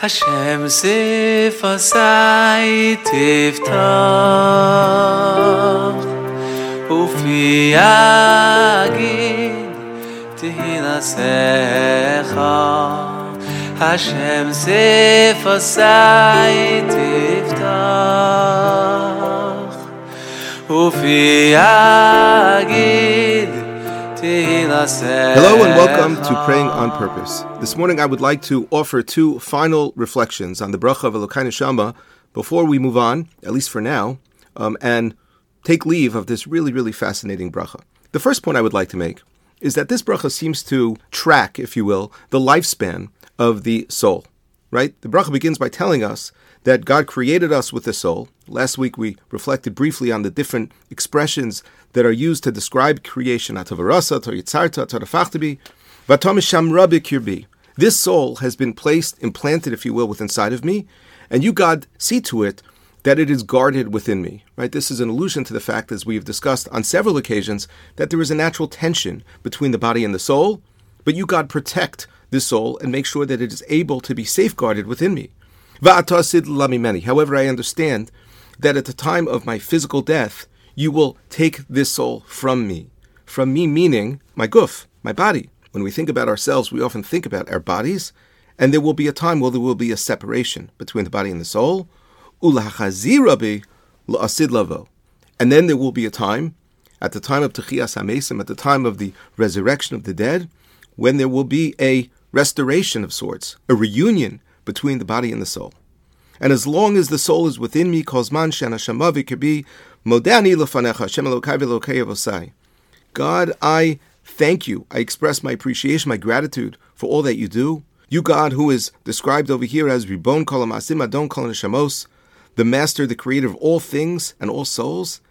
Hashem sifasai tiftach Ufi agid tihilasecha Hashem sifasai tiftach Ufi agid Hello and welcome to Praying on Purpose. This morning I would like to offer two final reflections on the bracha of Elokai Neshama before we move on, at least for now, um, and take leave of this really, really fascinating bracha. The first point I would like to make is that this bracha seems to track, if you will, the lifespan of the soul. Right? The bracha begins by telling us that God created us with a soul. Last week we reflected briefly on the different expressions that are used to describe creation. This soul has been placed, implanted, if you will, within inside of me, and you, God, see to it that it is guarded within me. Right? This is an allusion to the fact, as we have discussed on several occasions, that there is a natural tension between the body and the soul, but you, God, protect this soul and make sure that it is able to be safeguarded within me. However, I understand that at the time of my physical death, you will take this soul from me. From me meaning my guf, my body. When we think about ourselves, we often think about our bodies, and there will be a time where there will be a separation between the body and the soul. And then there will be a time, at the time of Techiyas HaMesim, at the time of the resurrection of the dead, when there will be a restoration of sorts, a reunion between the body and the soul. And as long as the soul is within me, Kozman Shana be Modani Lefanecha, Shem Elokai God, I thank you. I express my appreciation, my gratitude for all that you do. You, God, who is described over here as Ribon Kolam Asim Adon Kolam Shamos, the master, the creator of all things and all souls.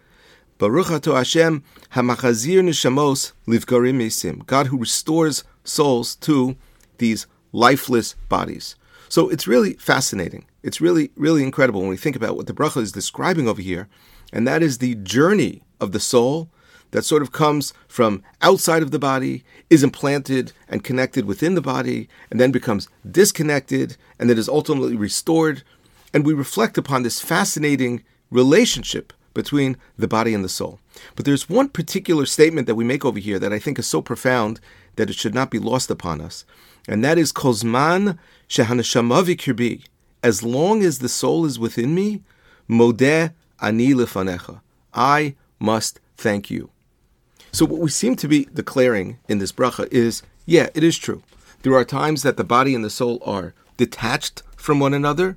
Baruch Ato Hashem Hamachazir Neshamos Livgarim Mesim. God who restores souls to these lifeless bodies. So it's really fascinating. It's really, really incredible when we think about what the bracha is describing over here, and that is the journey of the soul that sort of comes from outside of the body, is implanted and connected within the body, and then becomes disconnected, and then is ultimately restored. And we reflect upon this fascinating relationship between the body and the soul. But there's one particular statement that we make over here that I think is so profound that it should not be lost upon us, and that is Kozman Shehanashamavi Kirbi. As long as the soul is within me, Modeh Ani Lefanecha. I must thank you. So what we seem to be declaring in this bracha is, yeah, it is true. There are times that the body and the soul are detached from one another,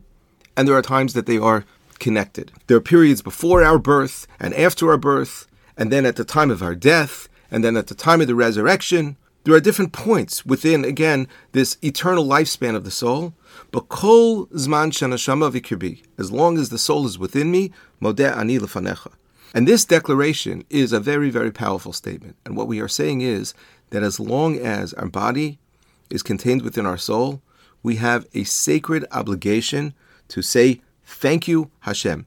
and there are times that they are connected. There are periods before our birth and after our birth, and then at the time of our death, and then at the time of the resurrection. There are different points within, again, this eternal lifespan of the soul. But kol zman shanashama vikirbi, as long as the soul is within me, modeh ani lefanecha. And this declaration is a very, very powerful statement. And what we are saying is that as long as our body is contained within our soul, we have a sacred obligation to say, Thank you, Hashem.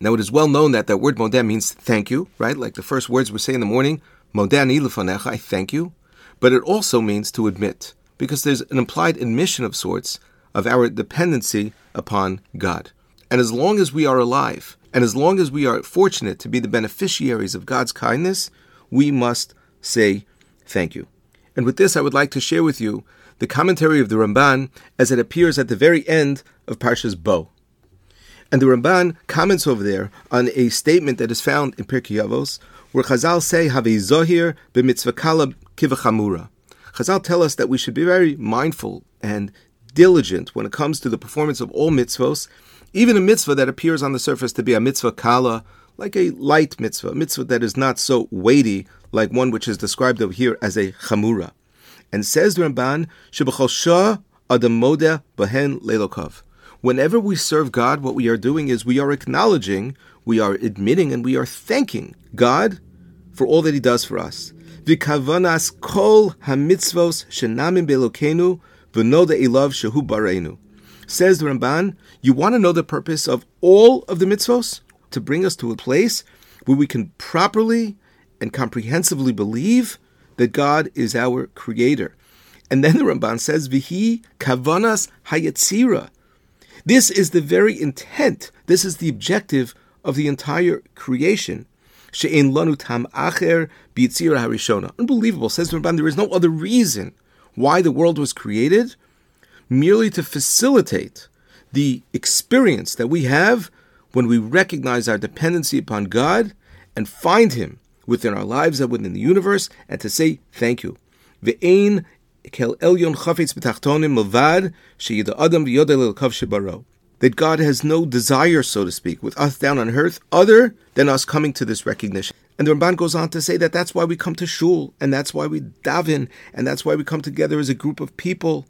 Now, it is well known that that word modeh means thank you, right? Like the first words we say in the morning, modeh ani lefanecha, I thank you but it also means to admit, because there's an implied admission of sorts of our dependency upon God. And as long as we are alive, and as long as we are fortunate to be the beneficiaries of God's kindness, we must say thank you. And with this, I would like to share with you the commentary of the Ramban as it appears at the very end of Parshas Bo. And the Ramban comments over there on a statement that is found in Pirkei Avos, where Chazal say, "Have a zohir b'mitzvah kala kivachamura." Chazal tell us that we should be very mindful and diligent when it comes to the performance of all mitzvos, even a mitzvah that appears on the surface to be a mitzvah kala, like a light mitzvah, a mitzvah that is not so weighty like one which is described over here as a chamura. And says the Ramban, "Shebachol shah adam modeh behen lelokov." Whenever we serve God, what we are doing is we are acknowledging, we are admitting, and we are thanking God for all that He does for us. Vikavanas kol hamitzvos shenamim belokenu v'noda ilav shehu. Says the Ramban, you want to know the purpose of all of the mitzvos? To bring us to a place where we can properly and comprehensively believe that God is our creator. And then the Ramban says, Vihi kavanas hayetzira This is the very intent, this is the objective of the entire creation. Unbelievable, says Ramban, there is no other reason why the world was created, merely to facilitate the experience that we have when we recognize our dependency upon God and find Him within our lives and within the universe, and to say thank you. Ve'ein that God has no desire, so to speak, with us down on earth other than us coming to this recognition. And the Ramban goes on to say that that's why we come to shul, and that's why we daven, and that's why we come together as a group of people,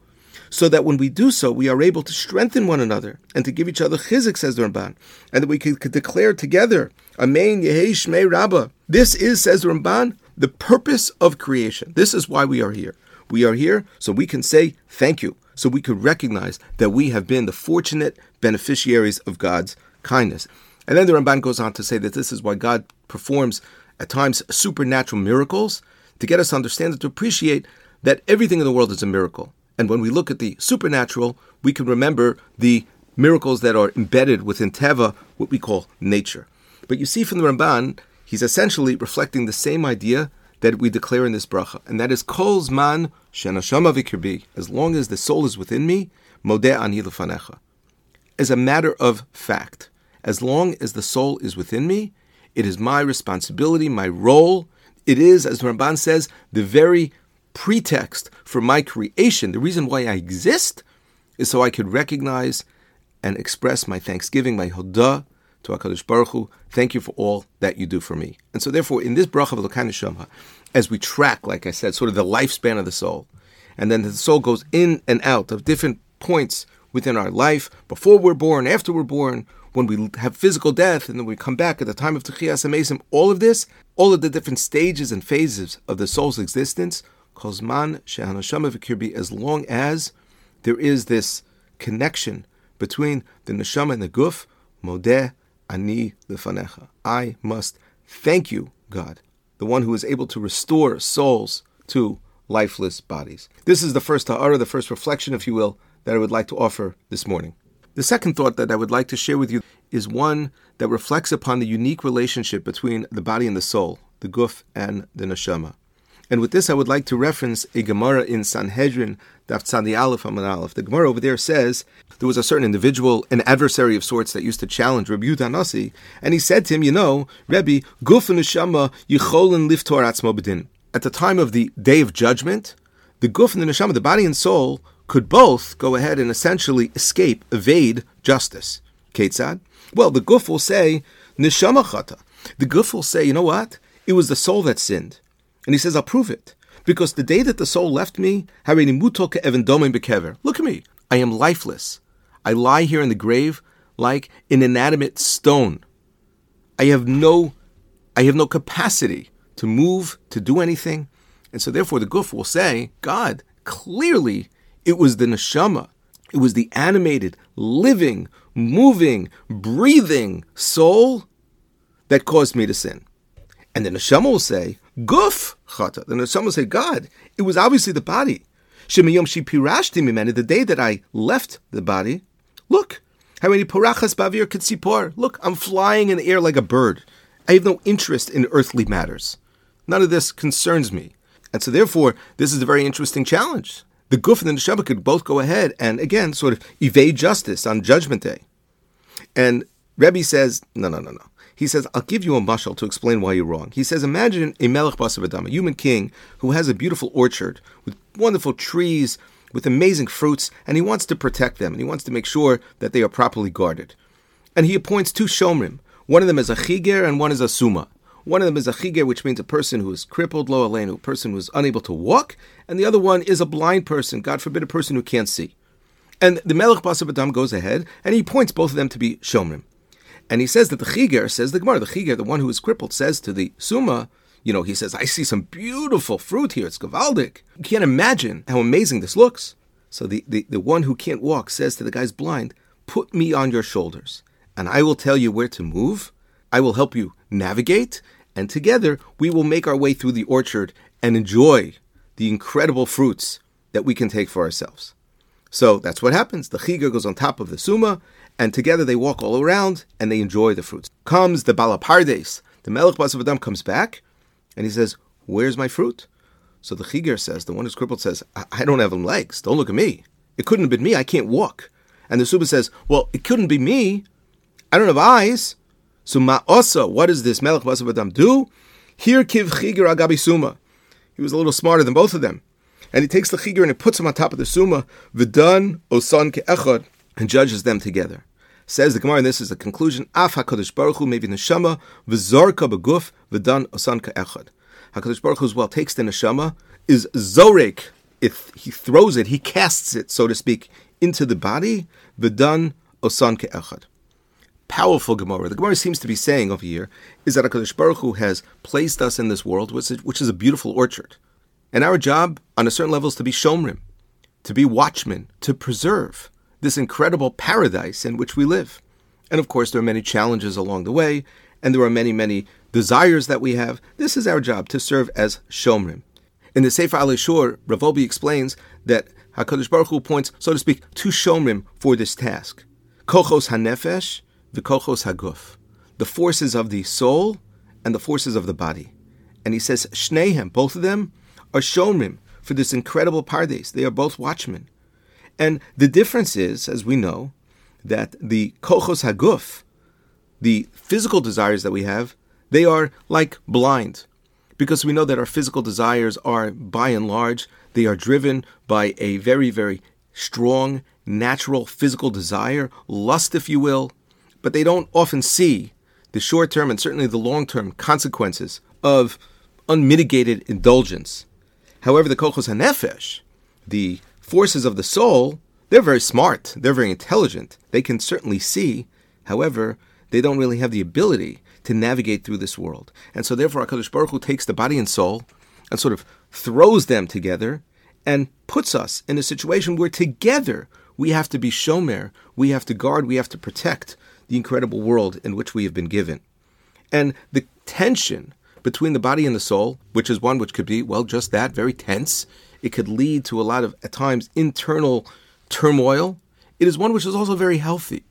so that when we do so, we are able to strengthen one another and to give each other chizik, says the Ramban, and that we could, could declare together, Amen, Yehei Shmei Rabbah. This is, says the Ramban, the purpose of creation. This is why we are here. We are here so we can say thank you so we could recognize that we have been the fortunate beneficiaries of God's kindness. And then the Ramban goes on to say that this is why God performs at times supernatural miracles to get us to understand and to appreciate that everything in the world is a miracle. And when we look at the supernatural, we can remember the miracles that are embedded within Teva, what we call nature. But you see from the Ramban, he's essentially reflecting the same idea that we declare in this bracha, and that is Kol Zman Shenashama Vikirbi. As long as the soul is within me, Modeh Ani Lefanecha. As a matter of fact, as long as the soul is within me, it is my responsibility, my role. It is, as Ramban says, the very pretext for my creation. The reason why I exist is so I could recognize and express my thanksgiving, my hodah, to HaKadosh Baruch Hu, thank you for all that you do for me. And so therefore, in this bracha of Elokai Neshama, as we track, like I said, sort of the lifespan of the soul, and then the soul goes in and out of different points within our life, before we're born, after we're born, when we have physical death, and then we come back at the time of Techiyas Amesim, all of this, all of the different stages and phases of the soul's existence, Kozman Shehanashama Vikirbi, as long as there is this connection between the neshama and the guf, modeh ani lefanecha. I must thank you, God, the one who is able to restore souls to lifeless bodies. This is the first ta'ara, the first reflection, if you will, that I would like to offer this morning. The second thought that I would like to share with you is one that reflects upon the unique relationship between the body and the soul, the guf and the neshama. And with this, I would like to reference a Gemara in Sanhedrin, Daf Tzadi Aleph Amud Aleph. The Gemara over there says there was a certain individual, an adversary of sorts, that used to challenge Rabbi Yudanasi, and he said to him, "You know, Rebbe, guf neshama yicholin liftor atzmo bedin." At the time of the day of judgment, the guf and the neshama, the body and soul, could both go ahead and essentially escape, evade justice. Ketzad? Well, the guf will say neshama chata. The guf will say, "You know what? It was the soul that sinned." And he says, I'll prove it. Because the day that the soul left me, look at me. I am lifeless. I lie here in the grave like an inanimate stone. I have no I have no capacity to move, to do anything. And so therefore the guf will say, God, clearly it was the neshama. It was the animated, living, moving, breathing soul that caused me to sin. And the neshama will say, Guf chata. Then someone say, God, it was obviously the body. Shemayom she pirashti mimeni, the day that I left the body. Look, how many parachas bavir kitzipor. Look, I'm flying in the air like a bird. I have no interest in earthly matters. None of this concerns me. And so therefore, this is a very interesting challenge. The Guf and the Neshama could both go ahead and again sort of evade justice on Judgment Day. And Rebbe says, no, no, no, no. He says, I'll give you a mushal to explain why you're wrong. He says, imagine a Melech Basavadam, a human king who has a beautiful orchard with wonderful trees, with amazing fruits, and he wants to protect them, and he wants to make sure that they are properly guarded. And he appoints two shomrim. One of them is a chiger and one is a suma. One of them is a chiger, which means a person who is crippled, lo alenu, a person who is unable to walk, and the other one is a blind person, God forbid, a person who can't see. And the Melech Basabadam goes ahead and he points both of them to be shomrim. And he says that the Chiger, says the Gemara, the Chiger, the one who is crippled, says to the Summa, you know, he says, I see some beautiful fruit here. It's Gavaldik. You can't imagine how amazing this looks. So the, the, the one who can't walk says to the guy's blind, Put me on your shoulders, and I will tell you where to move. I will help you navigate, and together we will make our way through the orchard and enjoy the incredible fruits that we can take for ourselves. So that's what happens. The chiga goes on top of the suma, and together they walk all around and they enjoy the fruits. Comes the balapardes, the melech basavadam comes back, and he says, "Where's my fruit?" So the chiger says, the one who's crippled says, I, I don't have legs. Don't look at me. It couldn't have been me. I can't walk." And the suba says, "Well, it couldn't be me. I don't have eyes." So ma'osa, what does this melech basavadam do? Here kiv chiger agabi suma. He was a little smarter than both of them. And he takes the chiger and he puts him on top of the suma, v'dan osan ke'echad, and judges them together. Says the Gemara, and this is the conclusion, af HaKadosh Baruch Hu maybe neshama, v'zorka beguf v'dan osan ke'echad. HaKadosh Baruch Hu as well takes the neshama, is zorek, if he throws it, he casts it, so to speak, into the body, v'dan osan ke'echad powerful Gemara. The Gemara seems to be saying over here is that HaKadosh Baruch Hu has placed us in this world, which is, which is a beautiful orchard. And our job, on a certain level, is to be shomrim, to be watchmen, to preserve this incredible paradise in which we live. And of course, there are many challenges along the way, and there are many, many desires that we have. This is our job, to serve as shomrim. In the Sefer Rav Wolbe explains that HaKadosh Baruch Hu points, so to speak, to shomrim for this task. Kochos hanefesh, v'kochos haguf, the forces of the soul and the forces of the body. And he says, Shnehem, both of them are shomrim for this incredible pardes. They are both watchmen. And the difference is, as we know, that the kochos haguf, the physical desires that we have, they are like blind. Because we know that our physical desires are, by and large, they are driven by a very, very strong, natural physical desire, lust, if you will, but they don't often see the short term and certainly the long term consequences of unmitigated indulgence. However, the kochos hanefesh, the forces of the soul, they're very smart, they're very intelligent, they can certainly see. However, they don't really have the ability to navigate through this world. And so, therefore, HaKadosh Baruch Hu takes the body and soul and sort of throws them together and puts us in a situation where together we have to be shomer, we have to guard, we have to protect the incredible world in which we have been given. And the tension between the body and the soul, which is one which could be, well, just that, very tense, it could lead to a lot of, at times, internal turmoil. It is one which is also very healthy.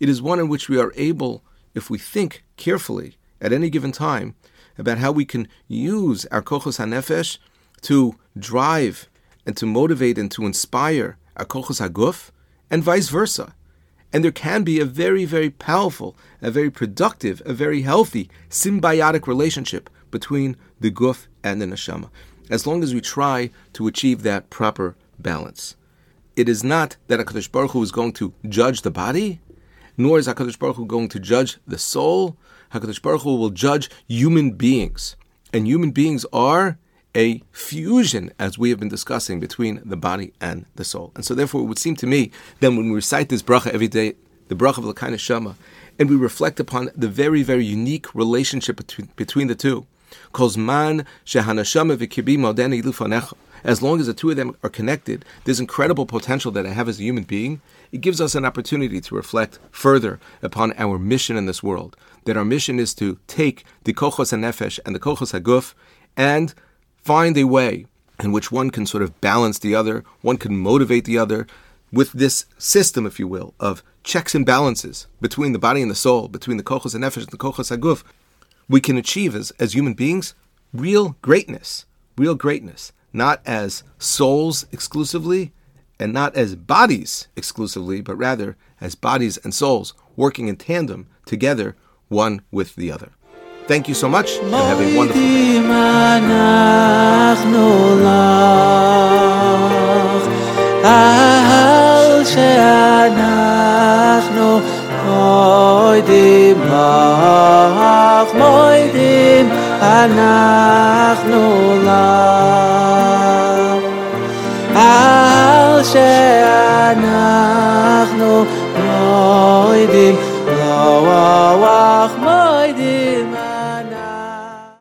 It is one in which we are able, if we think carefully at any given time, about how we can use our kochos hanefesh to drive and to motivate and to inspire our kochos haguf, and vice versa. And there can be a very, very powerful, a very productive, a very healthy, symbiotic relationship between the guf and the neshama, as long as we try to achieve that proper balance. It is not that HaKadosh Baruch Hu is going to judge the body, nor is HaKadosh Baruch Hu going to judge the soul. HaKadosh Baruch Hu will judge human beings. And human beings are a fusion, as we have been discussing, between the body and the soul. And so, therefore, it would seem to me that when we recite this bracha every day, the bracha of Elokai Neshama, and we reflect upon the very, very unique relationship between, between the two, as long as the two of them are connected, there's incredible potential that I have as a human being. It gives us an opportunity to reflect further upon our mission in this world. That our mission is to take the kochos nefesh and the kochos haguf and find a way in which one can sort of balance the other, one can motivate the other with this system, if you will, of checks and balances between the body and the soul, between the kochos and nefesh and the kochos aguf, we can achieve as, as human beings real greatness, real greatness, not as souls exclusively and not as bodies exclusively, but rather as bodies and souls working in tandem together, one with the other. Thank you so much and have a wonderful day. sana